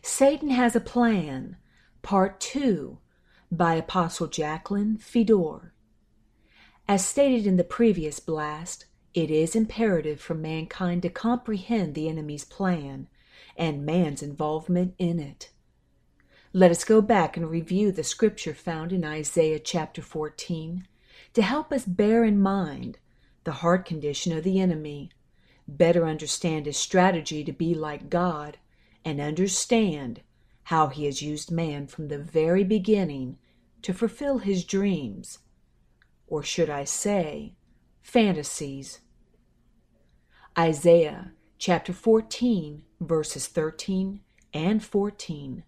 Satan Has a Plan, Part 2 by Apostle Jacqueline Fedor. As stated in the previous blast, it is imperative for mankind to comprehend the enemy's plan and man's involvement in it. Let us go back and review the scripture found in Isaiah chapter 14 to help us bear in mind the heart condition of the enemy, better understand his strategy to be like God, and understand how he has used man from the very beginning to fulfill his dreams, or should I say, fantasies. Isaiah chapter 14, verses 13 and 14.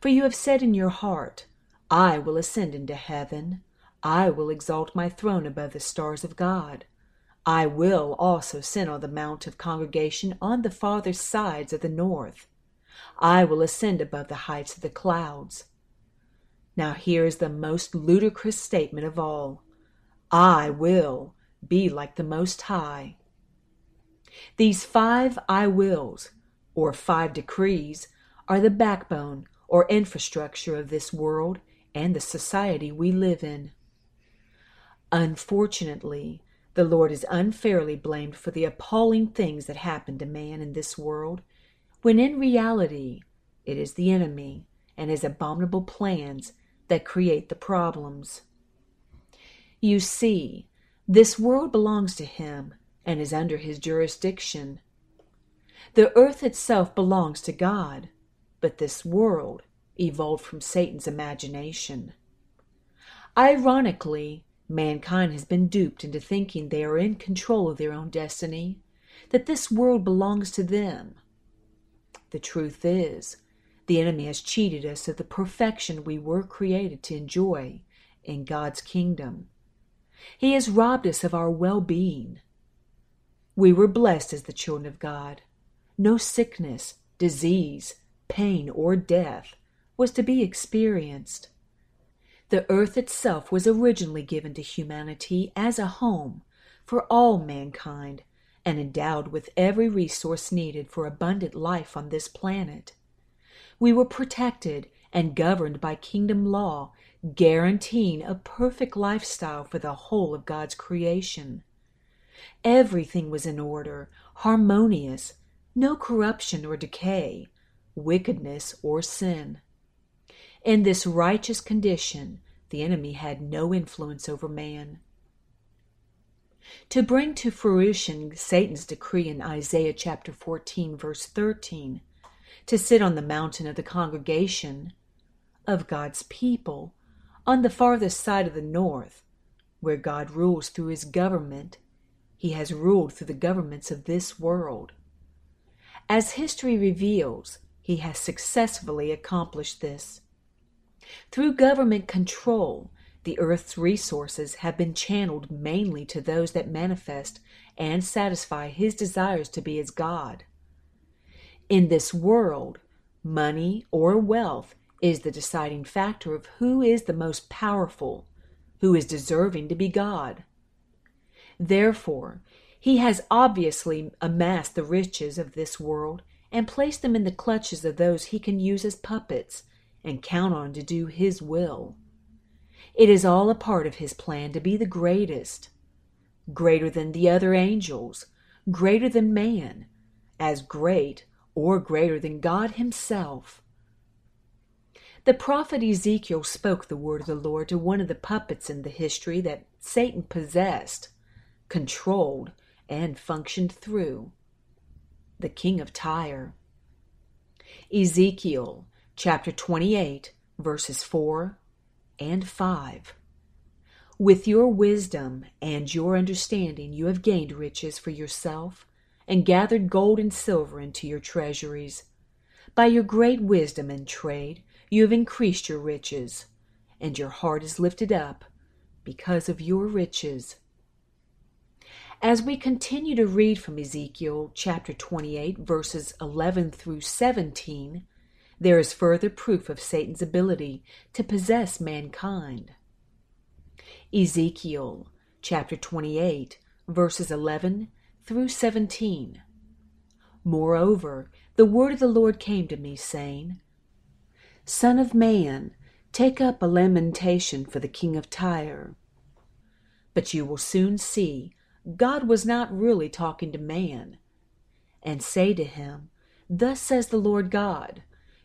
For you have said in your heart, I will ascend into heaven. I will exalt my throne above the stars of God. I will also sit on the mount of congregation on the farther sides of the north. I will ascend above the heights of the clouds. Now here is the most ludicrous statement of all. I will be like the Most High. These five I wills, or five decrees, are the backbone or infrastructure of this world and the society we live in. Unfortunately, the Lord is unfairly blamed for the appalling things that happen to man in this world, when in reality it is the enemy and his abominable plans that create the problems. You see, this world belongs to him and is under his jurisdiction. The earth itself belongs to God, but this world evolved from Satan's imagination. Ironically, Mankind has been duped into thinking they are in control of their own destiny, that this world belongs to them. The truth is, the enemy has cheated us of the perfection we were created to enjoy in God's kingdom. He has robbed us of our well being. We were blessed as the children of God. No sickness, disease, pain, or death was to be experienced. The earth itself was originally given to humanity as a home for all mankind and endowed with every resource needed for abundant life on this planet. We were protected and governed by kingdom law, guaranteeing a perfect lifestyle for the whole of God's creation. Everything was in order, harmonious, no corruption or decay, wickedness or sin. In this righteous condition, the enemy had no influence over man. To bring to fruition Satan's decree in Isaiah chapter 14, verse 13, to sit on the mountain of the congregation of God's people on the farthest side of the north, where God rules through his government, he has ruled through the governments of this world. As history reveals, he has successfully accomplished this. Through government control, the earth's resources have been channeled mainly to those that manifest and satisfy his desires to be his God. In this world, money or wealth is the deciding factor of who is the most powerful, who is deserving to be God. Therefore, he has obviously amassed the riches of this world and placed them in the clutches of those he can use as puppets and count on to do His will. It is all a part of His plan to be the greatest, greater than the other angels, greater than man, as great or greater than God Himself. The prophet Ezekiel spoke the word of the Lord to one of the puppets in the history that Satan possessed, controlled, and functioned through the king of Tyre. Ezekiel chapter 28, verses 4 and 5. With your wisdom and your understanding, you have gained riches for yourself and gathered gold and silver into your treasuries. By your great wisdom and trade, you have increased your riches, and your heart is lifted up because of your riches. As we continue to read from Ezekiel chapter 28, verses 11 through 17, there is further proof of Satan's ability to possess mankind. Ezekiel chapter 28, verses 11 through 17. Moreover, the word of the Lord came to me, saying, Son of man, take up a lamentation for the king of Tyre. But you will soon see God was not really talking to man, and say to him, Thus says the Lord God,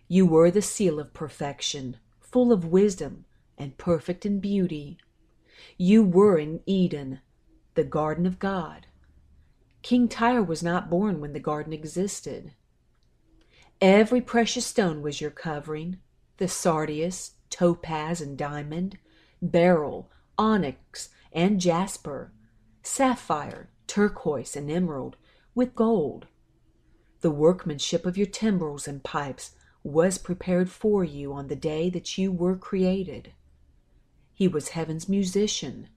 You were the seal of perfection, full of wisdom, and perfect in beauty. You were in Eden, the garden of God. King Tyre was not born when the garden existed. Every precious stone was your covering the sardius, topaz, and diamond, beryl, onyx, and jasper, sapphire, turquoise, and emerald, with gold. The workmanship of your timbrels and pipes was prepared for you on the day that you were created. He was heaven's musician.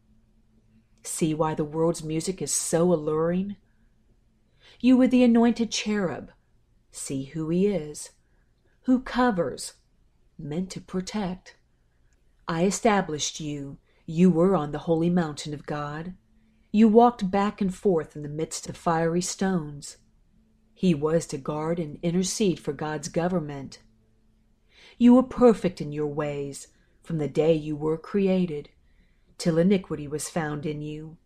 See why the world's music is so alluring? You were the anointed cherub. See who he is. Who covers, meant to protect. I established you. You were on the holy mountain of God. You walked back and forth in the midst of fiery stones. He was to guard and intercede for God's government. You were perfect in your ways from the day you were created, till iniquity was found in you.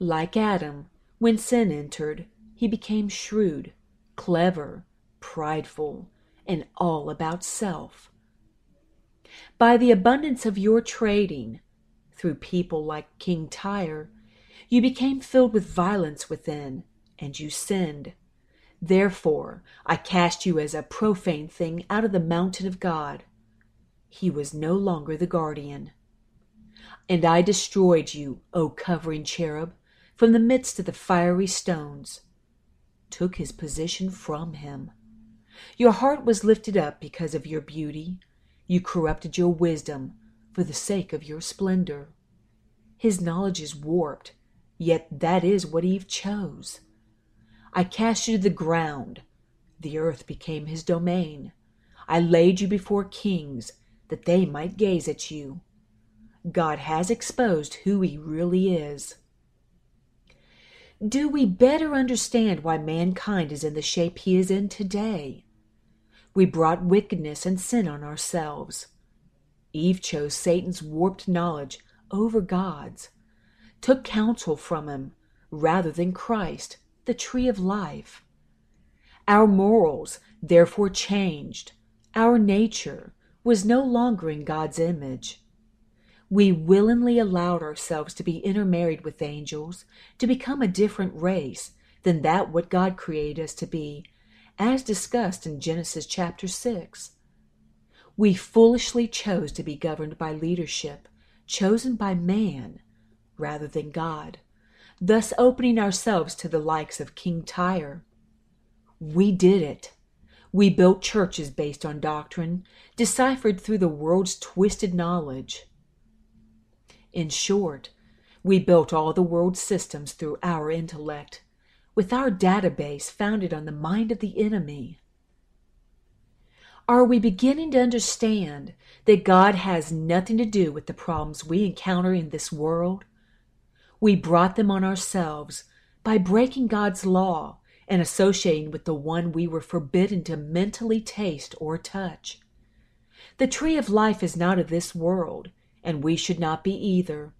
Like Adam, when sin entered, he became shrewd, clever, prideful, and all about self. By the abundance of your trading, through people like King Tyre, you became filled with violence within, and you sinned. Therefore I cast you as a profane thing out of the mountain of God. He was no longer the guardian. And I destroyed you, O covering cherub, from the midst of the fiery stones took his position from him. Your heart was lifted up because of your beauty. You corrupted your wisdom for the sake of your splendor. His knowledge is warped, yet that is what Eve chose. I cast you to the ground. The earth became his domain. I laid you before kings that they might gaze at you. God has exposed who he really is do we better understand why mankind is in the shape he is in today. We brought wickedness and sin on ourselves. Eve chose Satan's warped knowledge over God's, took counsel from him rather than Christ, the tree of life. Our morals therefore changed. Our nature was no longer in God's image we willingly allowed ourselves to be intermarried with angels, to become a different race than that what God created us to be, as discussed in Genesis chapter 6. We foolishly chose to be governed by leadership, chosen by man, rather than God, thus opening ourselves to the likes of King Tyre. We did it. We built churches based on doctrine, deciphered through the world's twisted knowledge. In short, we built all the world's systems through our intellect, with our database founded on the mind of the enemy. Are we beginning to understand that God has nothing to do with the problems we encounter in this world? We brought them on ourselves by breaking God's law and associating with the one we were forbidden to mentally taste or touch. The tree of life is not of this world, and we should not be either.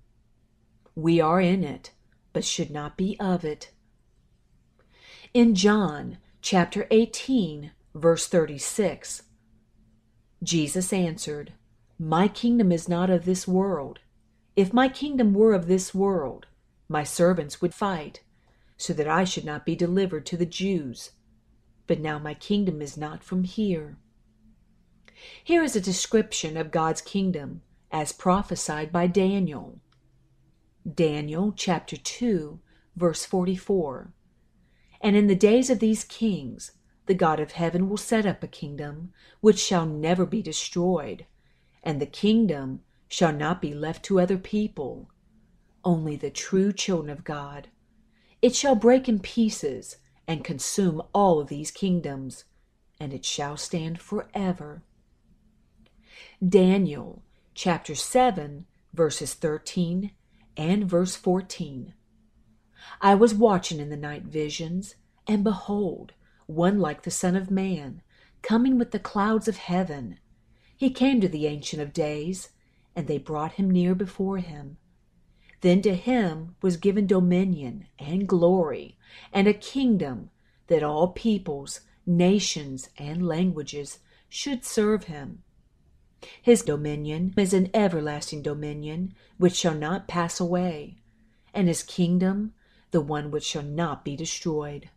We are in it, but should not be of it. In John chapter 18, verse 36, Jesus answered, My kingdom is not of this world. If my kingdom were of this world, my servants would fight, so that I should not be delivered to the Jews. But now my kingdom is not from here. Here is a description of God's kingdom as prophesied by Daniel. Daniel chapter 2, verse 44. And in the days of these kings, the God of heaven will set up a kingdom which shall never be destroyed, and the kingdom shall not be left to other people, only the true children of God. It shall break in pieces and consume all of these kingdoms, and it shall stand forever. Daniel chapter 7, verses 13 and verse 14. I was watching in the night visions, and behold, one like the Son of Man, coming with the clouds of heaven. He came to the Ancient of Days, and they brought him near before him. Then to him was given dominion and glory and a kingdom that all peoples, nations, and languages should serve him. His dominion is an everlasting dominion which shall not pass away, and his kingdom the one which shall not be destroyed.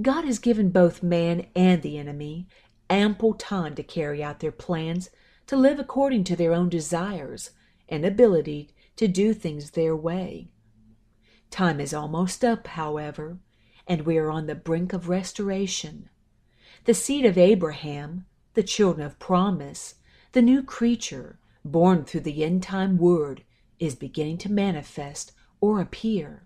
God has given both man and the enemy ample time to carry out their plans to live according to their own desires and ability to do things their way. Time is almost up, however, and we are on the brink of restoration. The seed of Abraham, the children of promise, the new creature, born through the end time word, is beginning to manifest or appear.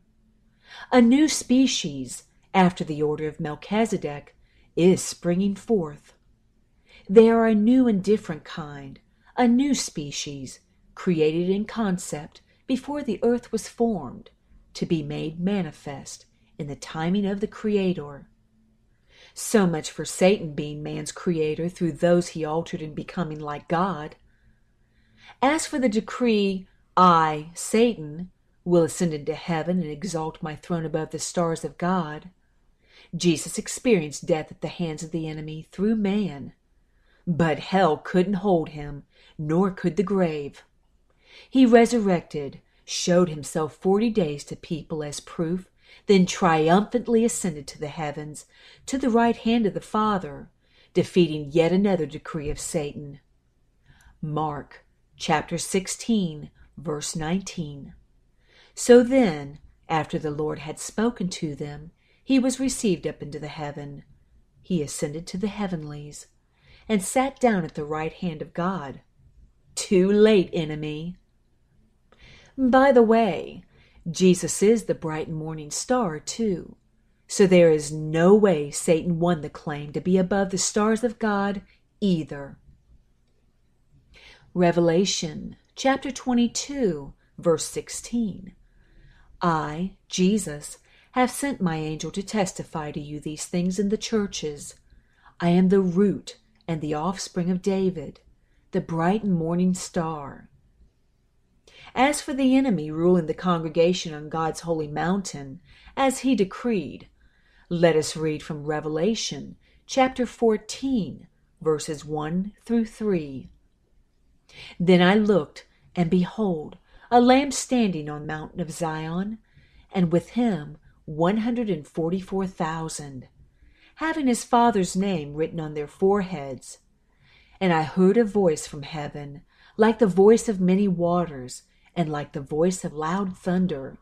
A new species, after the order of Melchizedek, is springing forth. They are a new and different kind, a new species, created in concept before the earth was formed, to be made manifest in the timing of the Creator. So much for Satan being man's creator through those he altered in becoming like God. As for the decree, I, Satan, will ascend into heaven and exalt my throne above the stars of God, Jesus experienced death at the hands of the enemy through man. But hell couldn't hold him, nor could the grave. He resurrected, showed himself forty days to people as proof, then triumphantly ascended to the heavens, to the right hand of the Father, defeating yet another decree of Satan. Mark chapter 16, verse 19. So then, after the Lord had spoken to them, he was received up into the heaven. He ascended to the heavenlies, and sat down at the right hand of God. Too late, enemy. By the way, Jesus is the bright morning star, too. So there is no way Satan won the claim to be above the stars of God either. Revelation chapter 22, verse 16. I, Jesus, have sent my angel to testify to you these things in the churches. I am the root and the offspring of David, the bright morning star. As for the enemy ruling the congregation on God's holy mountain, as he decreed, let us read from Revelation chapter 14, verses 1 through 3. Then I looked, and behold, a lamb standing on mountain of Zion, and with him one hundred and forty four thousand, having his father's name written on their foreheads. And I heard a voice from heaven, like the voice of many waters, and like the voice of loud thunder.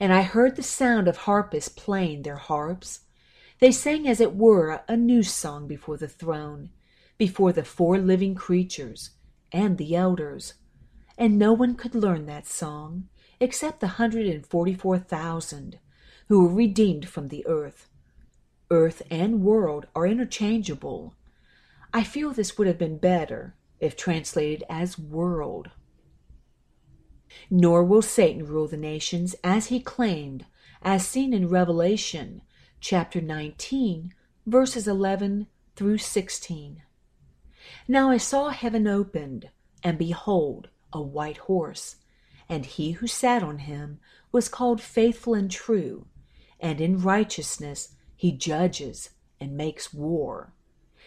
And I heard the sound of harpists playing their harps. They sang as it were a new song before the throne, before the four living creatures, and the elders and no one could learn that song except the hundred and forty four thousand who were redeemed from the earth. Earth and world are interchangeable. I feel this would have been better if translated as world. Nor will Satan rule the nations as he claimed, as seen in Revelation chapter 19, verses 11 through 16. Now I saw heaven opened, and behold, a white horse, and he who sat on him was called faithful and true, and in righteousness he judges and makes war.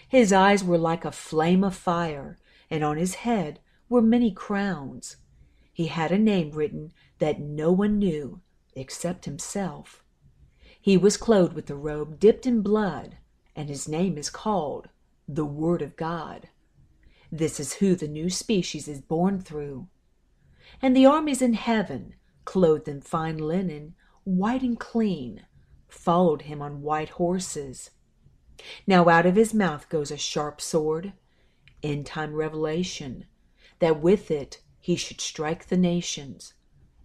His eyes were like a flame of fire, and on his head were many crowns. He had a name written that no one knew except himself. He was clothed with a robe dipped in blood, and his name is called the Word of God. This is who the new species is born through. And the armies in heaven, clothed in fine linen, white and clean, followed him on white horses. Now out of his mouth goes a sharp sword, end time revelation, that with it he should strike the nations,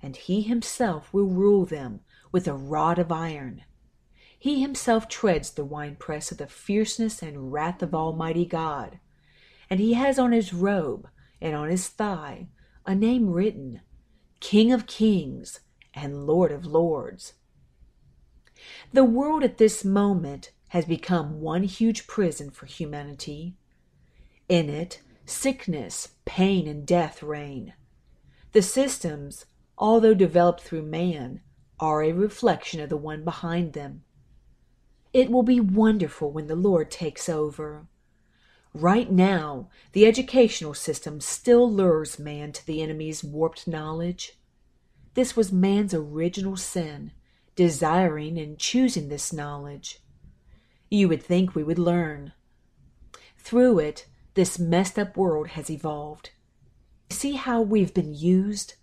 and he himself will rule them with a rod of iron. He himself treads the winepress of the fierceness and wrath of Almighty God and he has on his robe and on his thigh a name written King of Kings and Lord of Lords. The world at this moment has become one huge prison for humanity. In it, sickness, pain, and death reign. The systems, although developed through man, are a reflection of the one behind them. It will be wonderful when the Lord takes over. Right now, the educational system still lures man to the enemy's warped knowledge. This was man's original sin, desiring and choosing this knowledge. You would think we would learn. Through it, this messed up world has evolved. See how we've been used?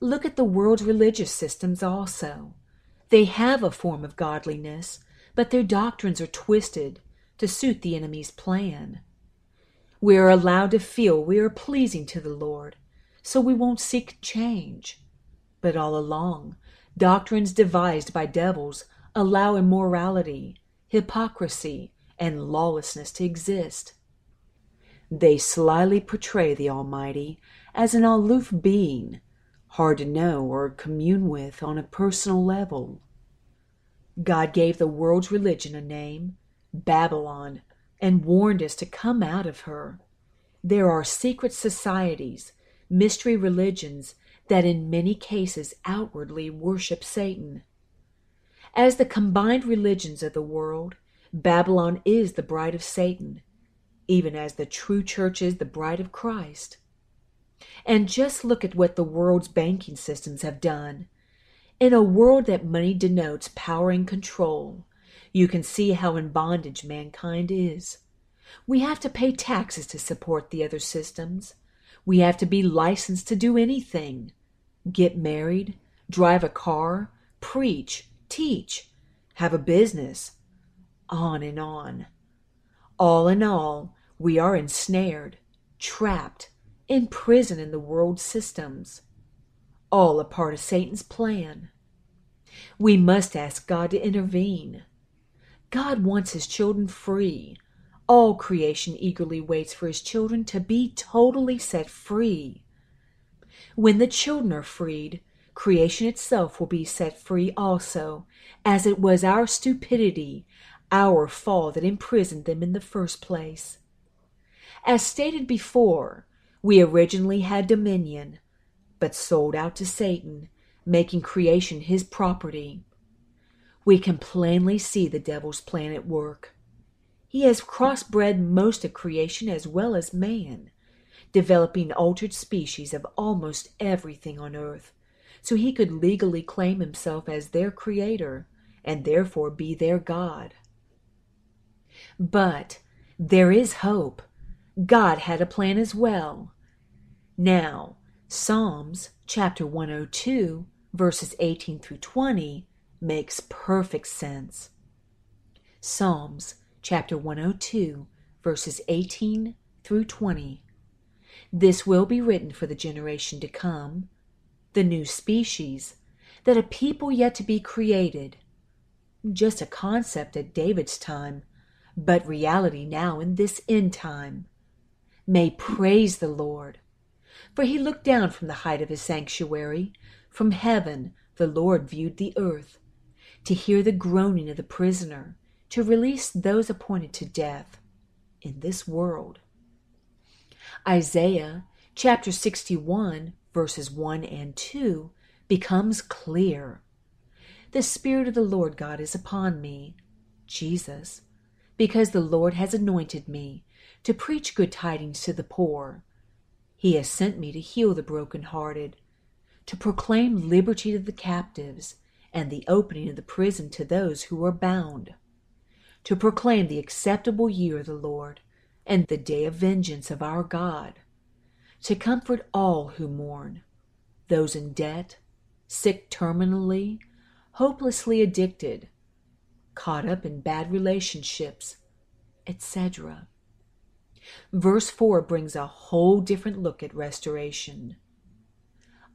Look at the world's religious systems also. They have a form of godliness, but their doctrines are twisted to suit the enemy's plan. We are allowed to feel we are pleasing to the Lord, so we won't seek change. But all along, doctrines devised by devils allow immorality, hypocrisy, and lawlessness to exist. They slyly portray the Almighty as an aloof being, hard to know or commune with on a personal level. God gave the world's religion a name, Babylon, and warned us to come out of her. There are secret societies, mystery religions that in many cases outwardly worship Satan. As the combined religions of the world, Babylon is the bride of Satan, even as the true church is the bride of Christ. And just look at what the world's banking systems have done. In a world that money denotes power and control, you can see how in bondage mankind is. We have to pay taxes to support the other systems. We have to be licensed to do anything get married, drive a car, preach, teach, have a business, on and on. All in all, we are ensnared, trapped, imprisoned in the world's systems, all a part of Satan's plan. We must ask God to intervene. God wants his children free. All creation eagerly waits for his children to be totally set free. When the children are freed, creation itself will be set free also, as it was our stupidity, our fall that imprisoned them in the first place. As stated before, we originally had dominion, but sold out to Satan, making creation his property. We can plainly see the devil's plan at work. He has crossbred most of creation as well as man, developing altered species of almost everything on earth so he could legally claim himself as their creator and therefore be their God. But there is hope. God had a plan as well. Now, Psalms chapter 102, verses 18 through 20, makes perfect sense. Psalms chapter 102, verses 18 through 20. This will be written for the generation to come, the new species, that a people yet to be created. Just a concept at David's time, but reality now in this end time. May praise the Lord. For he looked down from the height of his sanctuary. From heaven the Lord viewed the earth, to hear the groaning of the prisoner, to release those appointed to death in this world. Isaiah chapter 61 verses 1 and 2, becomes clear. The Spirit of the Lord God is upon me, Jesus, because the Lord has anointed me to preach good tidings to the poor. He has sent me to heal the broken-hearted, to proclaim liberty to the captives, and the opening of the prison to those who are bound, to proclaim the acceptable year of the Lord, and the day of vengeance of our God, to comfort all who mourn, those in debt, sick terminally, hopelessly addicted, caught up in bad relationships, etc. Verse 4 brings a whole different look at restoration.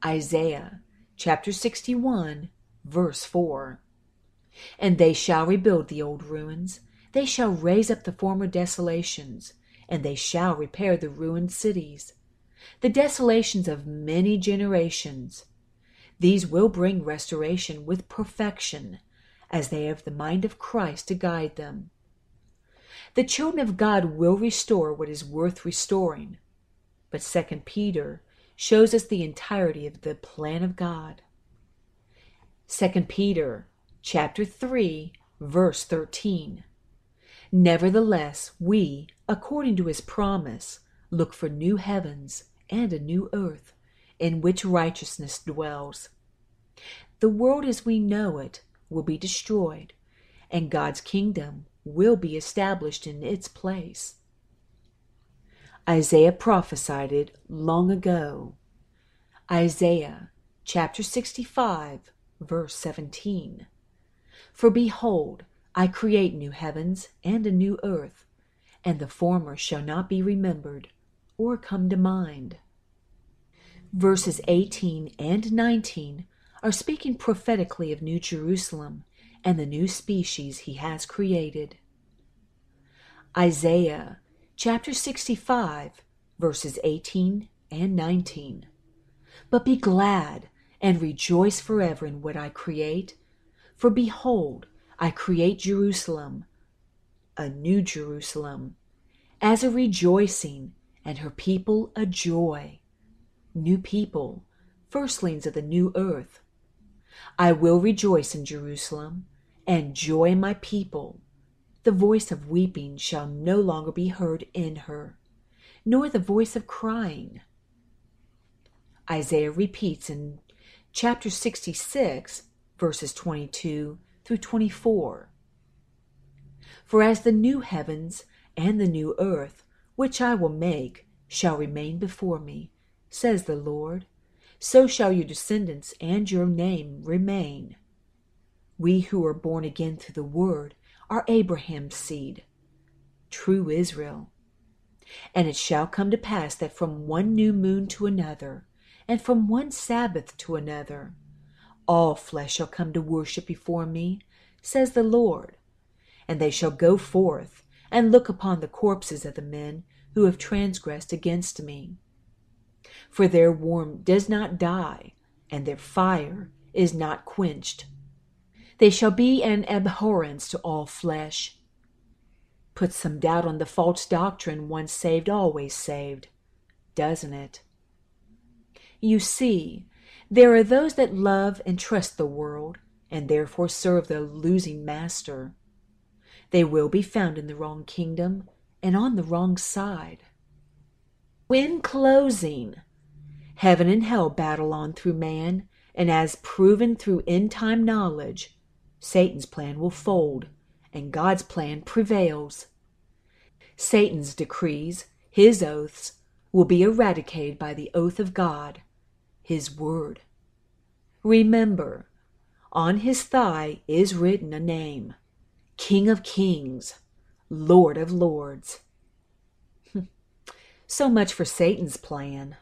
Isaiah chapter 61, verse 4. And they shall rebuild the old ruins, they shall raise up the former desolations, and they shall repair the ruined cities the desolations of many generations. These will bring restoration with perfection, as they have the mind of Christ to guide them. The children of God will restore what is worth restoring. But 2 Peter shows us the entirety of the plan of God. 2 Peter chapter 3 verse 13. Nevertheless, we, according to his promise, look for new heavens and a new earth in which righteousness dwells. The world as we know it will be destroyed, and God's kingdom will be established in its place. Isaiah prophesied it long ago. Isaiah chapter 65, verse 17. For behold, I create new heavens and a new earth, and the former shall not be remembered or come to mind. Verses 18 and 19 are speaking prophetically of New Jerusalem and the new species he has created. Isaiah chapter 65, verses 18 and 19. But be glad and rejoice forever in what I create, for behold, I create Jerusalem, a new Jerusalem, as a rejoicing, and her people a joy. New people, firstlings of the new earth. I will rejoice in Jerusalem, and joy in my people. The voice of weeping shall no longer be heard in her, nor the voice of crying. Isaiah repeats in chapter 66, verses 22 through 24. For as the new heavens and the new earth, which I will make, shall remain before me, says the Lord, so shall your descendants and your name remain. We who are born again through the Word are Abraham's seed, true Israel. And it shall come to pass that from one new moon to another, and from one Sabbath to another, all flesh shall come to worship before me, says the Lord. And they shall go forth and look upon the corpses of the men who have transgressed against me. For their warmth does not die, and their fire is not quenched. They shall be an abhorrence to all flesh. Put some doubt on the false doctrine once saved, always saved, doesn't it? You see, there are those that love and trust the world, and therefore serve the losing master. They will be found in the wrong kingdom and on the wrong side. When closing, heaven and hell battle on through man, and as proven through end time knowledge, Satan's plan will fold, and God's plan prevails. Satan's decrees, his oaths, will be eradicated by the oath of God, his word. Remember, on his thigh is written a name King of Kings, Lord of Lords. so much for Satan's plan.